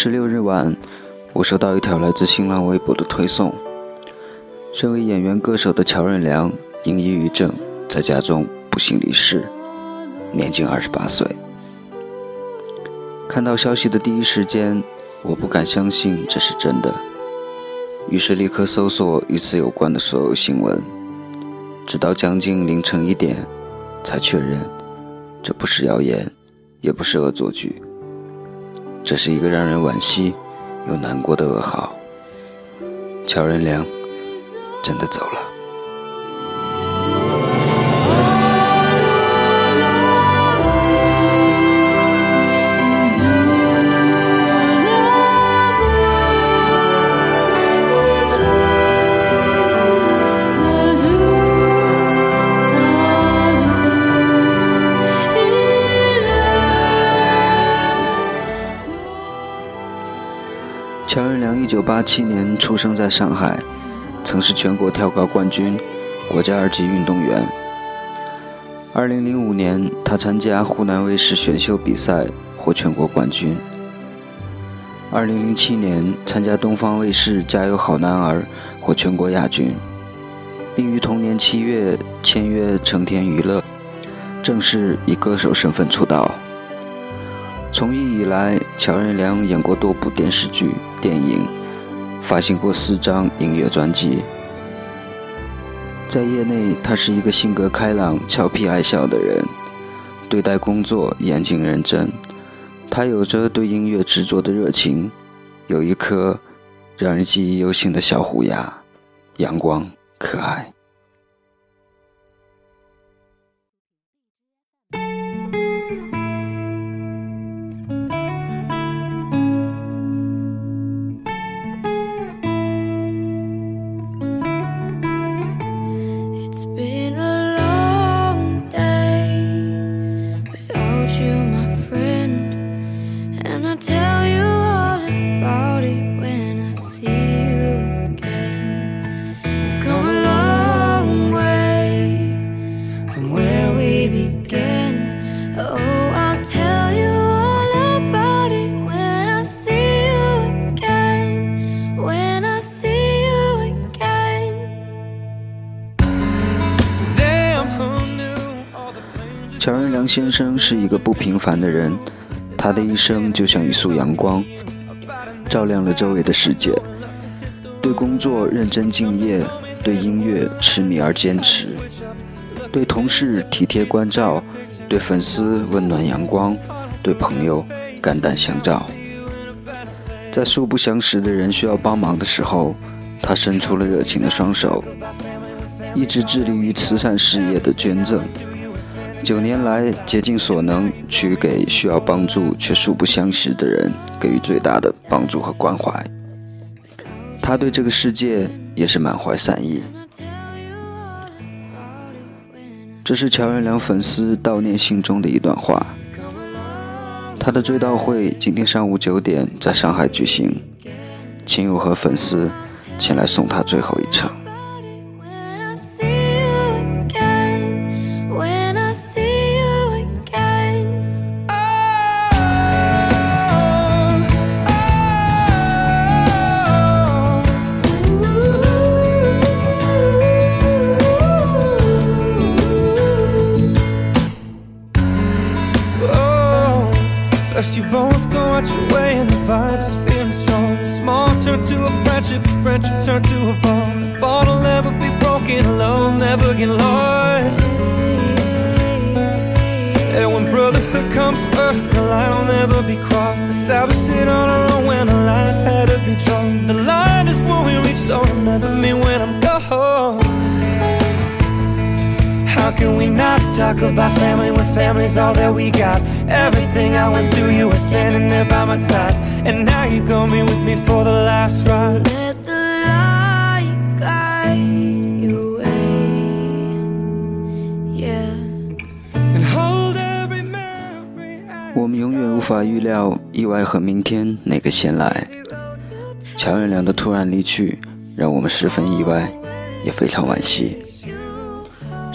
十六日晚，我收到一条来自新浪微博的推送。身为演员歌手的乔任梁因抑郁症在家中不幸离世，年仅二十八岁。看到消息的第一时间，我不敢相信这是真的，于是立刻搜索与此有关的所有新闻，直到将近凌晨一点，才确认这不是谣言，也不是恶作剧。这是一个让人惋惜又难过的噩耗。乔任梁真的走了。八七年出生在上海曾是全国跳高冠军国家二级运动员。二零零五年他参加湖南卫视选秀比赛获全国冠军。二零零七年参加东方卫视加油好男儿获全国亚军。并于同年七月签约成田娱乐正式以歌手身份出道。从艺以来乔任梁演过多部电视剧电影发行过四张音乐专辑。在业内，他是一个性格开朗、俏皮爱笑的人，对待工作严谨认真。他有着对音乐执着的热情，有一颗让人记忆犹新的小虎牙，阳光可爱。乔任梁先生是一个不平凡的人，他的一生就像一束阳光，照亮了周围的世界。对工作认真敬业，对音乐痴迷而坚持，对同事体贴关照，对粉丝温暖阳光，对朋友肝胆相照。在素不相识的人需要帮忙的时候，他伸出了热情的双手，一直致力于慈善事业的捐赠。九年来，竭尽所能去给需要帮助却素不相识的人给予最大的帮助和关怀。他对这个世界也是满怀善意。这是乔任梁粉丝悼念信中的一段话。他的追悼会今天上午九点在上海举行，亲友和粉丝前来送他最后一程。Both go out your way and the vibe is feeling strong. Small turn to a friendship, friendship turn to a bond. The bond'll never be broken, love never get lost. And when brotherhood comes first, the line will never be crossed. Established it on our own when the line had to be drawn. The line is when we reach, so remember me when I'm gone can we not talk about family when family's all that we got? Everything I went through, you were standing there by my side. And now you're gonna be with me for the last ride. Let the light guide your way. Yeah. And hold every memory. 我们永远无法预料意外和明天哪个先来。乔任梁的突然离去，让我们十分意外，也非常惋惜。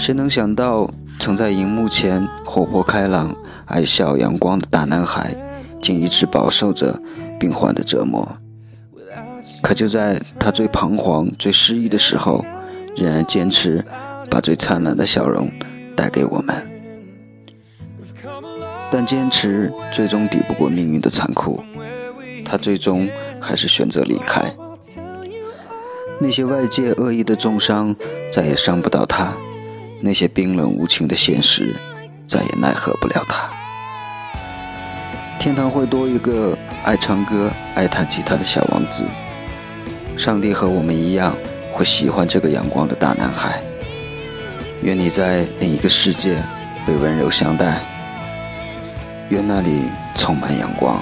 谁能想到，曾在荧幕前活泼开朗、爱笑阳光的大男孩，竟一直饱受着病患的折磨。可就在他最彷徨、最失意的时候，仍然坚持把最灿烂的笑容带给我们。但坚持最终抵不过命运的残酷，他最终还是选择离开。那些外界恶意的重伤再也伤不到他，那些冰冷无情的现实再也奈何不了他。天堂会多一个爱唱歌、爱弹吉他的小王子。上帝和我们一样，会喜欢这个阳光的大男孩。愿你在另一个世界被温柔相待，愿那里充满阳光。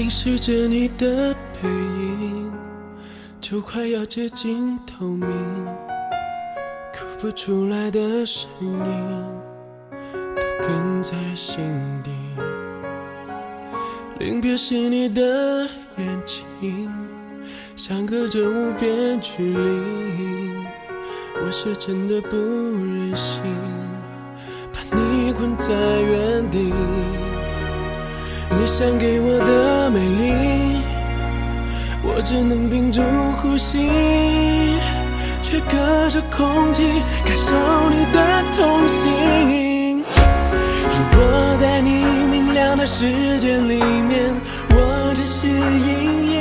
凝视着你的背影，就快要接近透明，哭不出来的声音都哽在心底。临别时你的眼睛，相隔着无边距离，我是真的不忍心把你困在原地。你想给我的美丽，我只能屏住呼吸，却隔着空气感受你的痛心。如果在你明亮的世界里面，我只是阴影；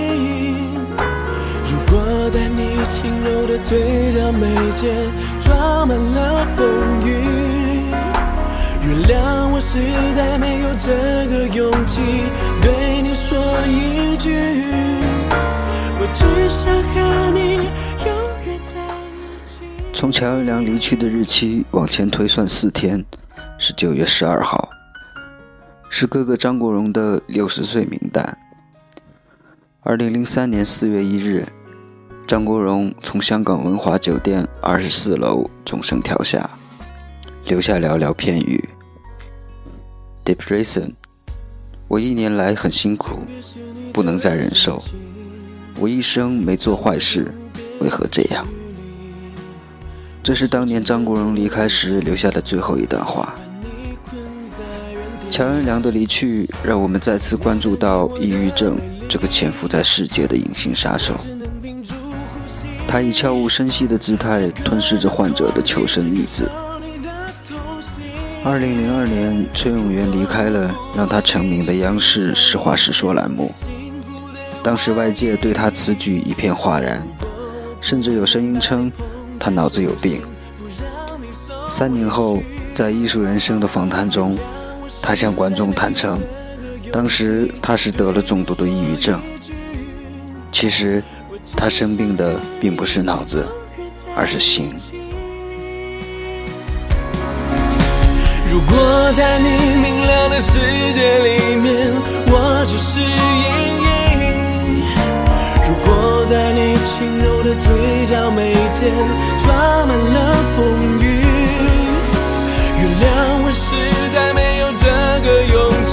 如果在你轻柔的嘴角眉间装满了风雨。原谅我实在没这个勇气对你说一句，我只想和你永远在一起。从乔任梁离去的日期往前推算四天，是九月十二号，是哥哥张国荣的六十岁名单。二零零三年四月一日，张国荣从香港文华酒店二十四楼纵身跳下。留下寥寥片语。Depression，我一年来很辛苦，不能再忍受。我一生没做坏事，为何这样？这是当年张国荣离开时留下的最后一段话。乔任梁的离去，让我们再次关注到抑郁症这个潜伏在世界的隐形杀手。他以悄无声息的姿态吞噬着患者的求生意志。二零零二年，崔永元离开了让他成名的央视《实话实说》栏目。当时外界对他此举一片哗然，甚至有声音称他脑子有病。三年后，在《艺术人生》的访谈中，他向观众坦诚，当时他是得了重度的抑郁症。其实，他生病的并不是脑子，而是心。如果在你明亮的世界里面，我只是阴影；如果在你轻柔的嘴角眉间装满了风雨，原谅我实在没有这个勇气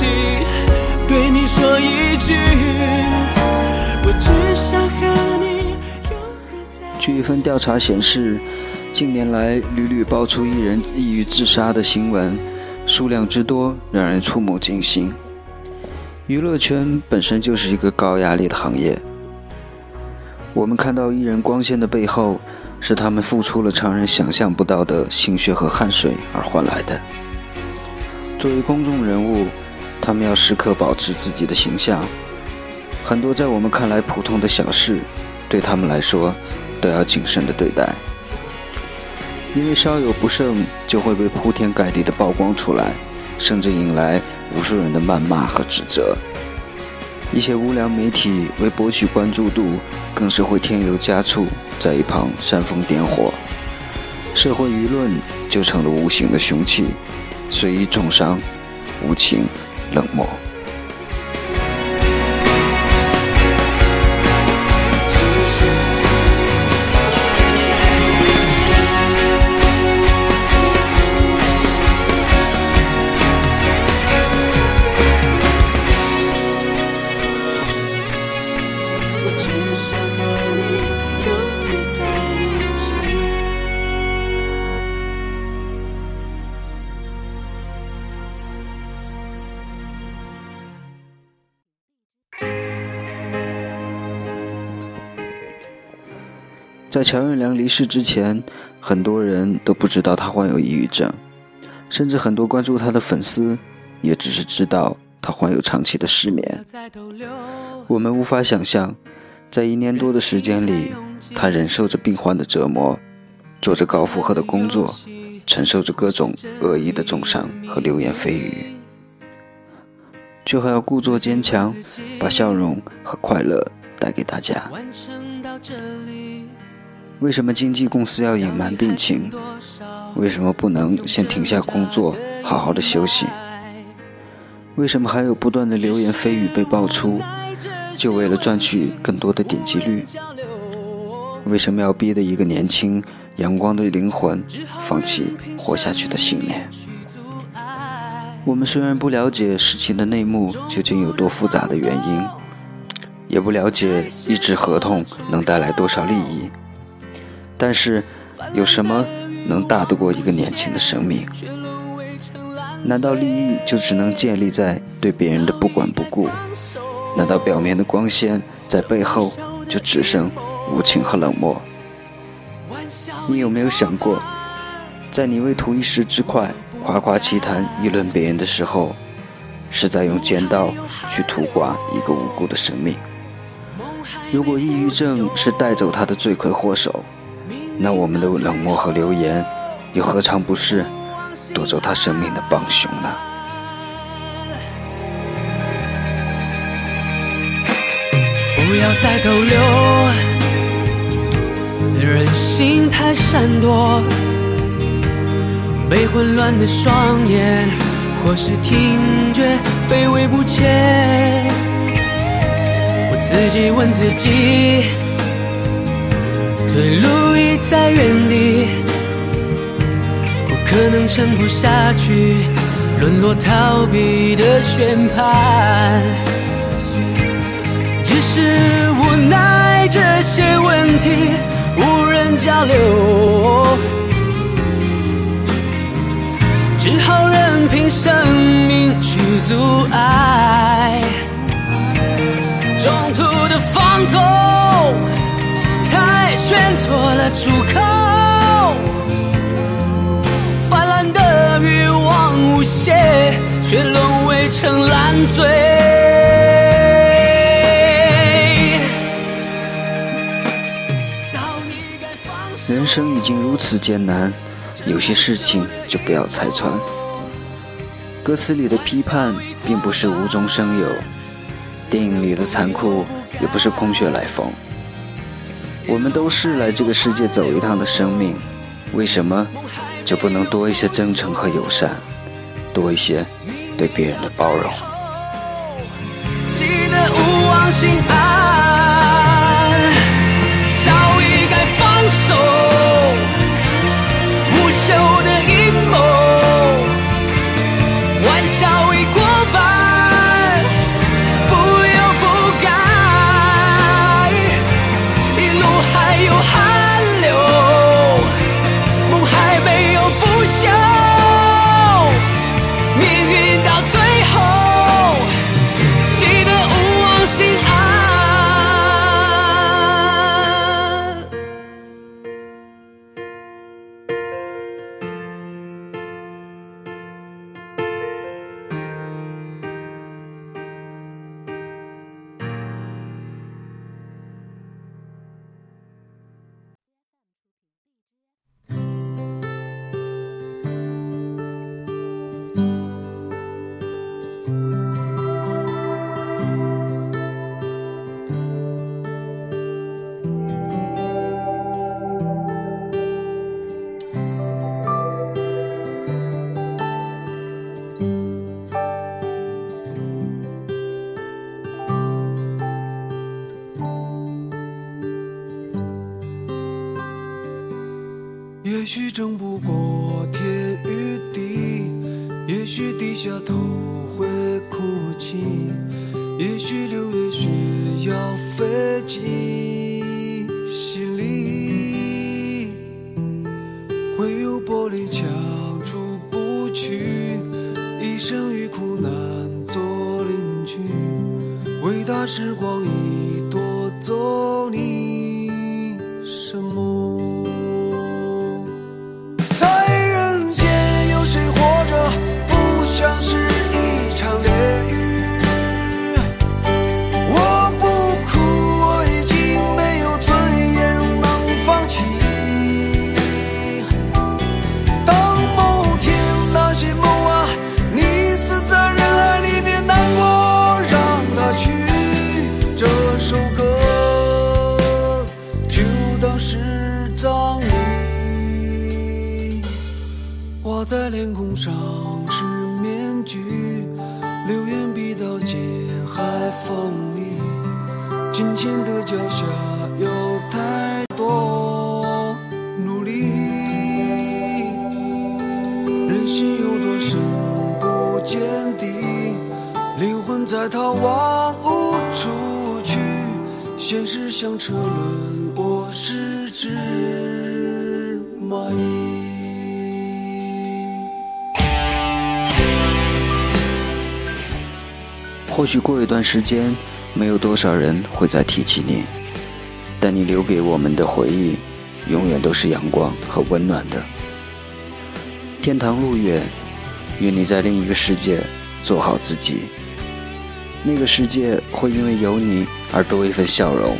对你说一句，我只想和你永远在。据一份调查显示。近年来屡屡爆出艺人抑郁自杀的新闻，数量之多让人触目惊心。娱乐圈本身就是一个高压力的行业，我们看到艺人光鲜的背后，是他们付出了常人想象不到的心血和汗水而换来的。作为公众人物，他们要时刻保持自己的形象，很多在我们看来普通的小事，对他们来说都要谨慎的对待。因为稍有不慎，就会被铺天盖地的曝光出来，甚至引来无数人的谩骂和指责。一些无良媒体为博取关注度，更是会添油加醋，在一旁煽风点火，社会舆论就成了无形的凶器，随意重伤，无情冷漠。在乔任梁离世之前，很多人都不知道他患有抑郁症，甚至很多关注他的粉丝也只是知道他患有长期的失眠。我们无法想象，在一年多的时间里，他忍受着病患的折磨，做着高负荷的工作，承受着各种恶意的重伤和流言蜚语，却还要故作坚强，把笑容和快乐带给大家。为什么经纪公司要隐瞒病情？为什么不能先停下工作，好好的休息？为什么还有不断的流言蜚语被爆出，就为了赚取更多的点击率？为什么要逼得一个年轻、阳光的灵魂放弃活下去的信念？我们虽然不了解事情的内幕究竟有多复杂的原因，也不了解一纸合同能带来多少利益。但是，有什么能大得过一个年轻的生命？难道利益就只能建立在对别人的不管不顾？难道表面的光鲜在背后就只剩无情和冷漠？你有没有想过，在你为图一时之快夸夸其谈议论别人的时候，是在用尖刀去屠刮一个无辜的生命？如果抑郁症是带走他的罪魁祸首？那我们的冷漠和流言，又何尝不是夺走他生命的帮凶呢？不要再逗留，人心太闪躲，被混乱的双眼，或是听觉卑微不前。我自己问自己。退路已在原地，我可能撑不下去，沦落逃避的宣判。只是无奈，这些问题无人交流，只好任凭生命去阻碍，中途的放纵。选错了出口，泛滥的欲望无限，却沦为成烂醉。人生已经如此艰难，有些事情就不要拆穿。歌词里的批判并不是无中生有，电影里的残酷也不是空穴来风。我们都是来这个世界走一趟的生命，为什么就不能多一些真诚和友善，多一些对别人的包容？记得勿忘心安，低下头会哭泣，也许六月雪要飞进心里，会有玻璃墙出不去，一生与苦难做邻居，伟大时光已夺走你。在脸孔上是面具，流言比刀尖还锋利，金钱的脚下有太多努力，人心有多深不见底，灵魂在逃亡无处去，现实像车轮，我是只或许过一段时间，没有多少人会再提起你，但你留给我们的回忆，永远都是阳光和温暖的。天堂路远，愿你在另一个世界做好自己。那个世界会因为有你而多一份笑容，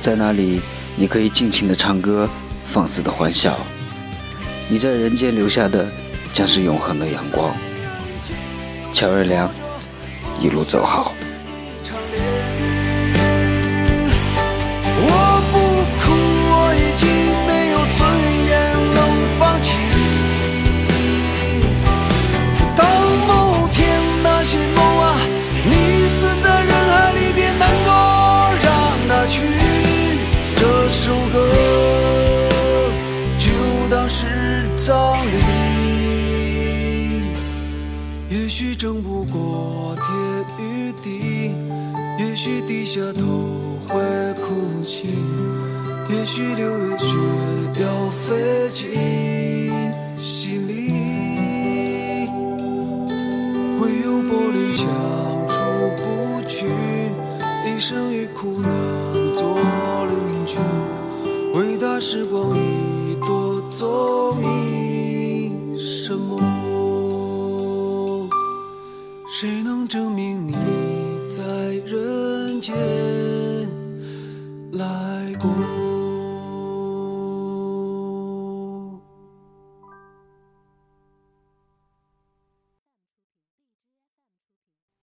在那里你可以尽情的唱歌，放肆的欢笑。你在人间留下的将是永恒的阳光。乔任梁。一路走好。也许低下头会哭泣，也许六月雪要飞进心里，会有玻璃墙出不去，一生与苦难做邻居，伟大时光已夺走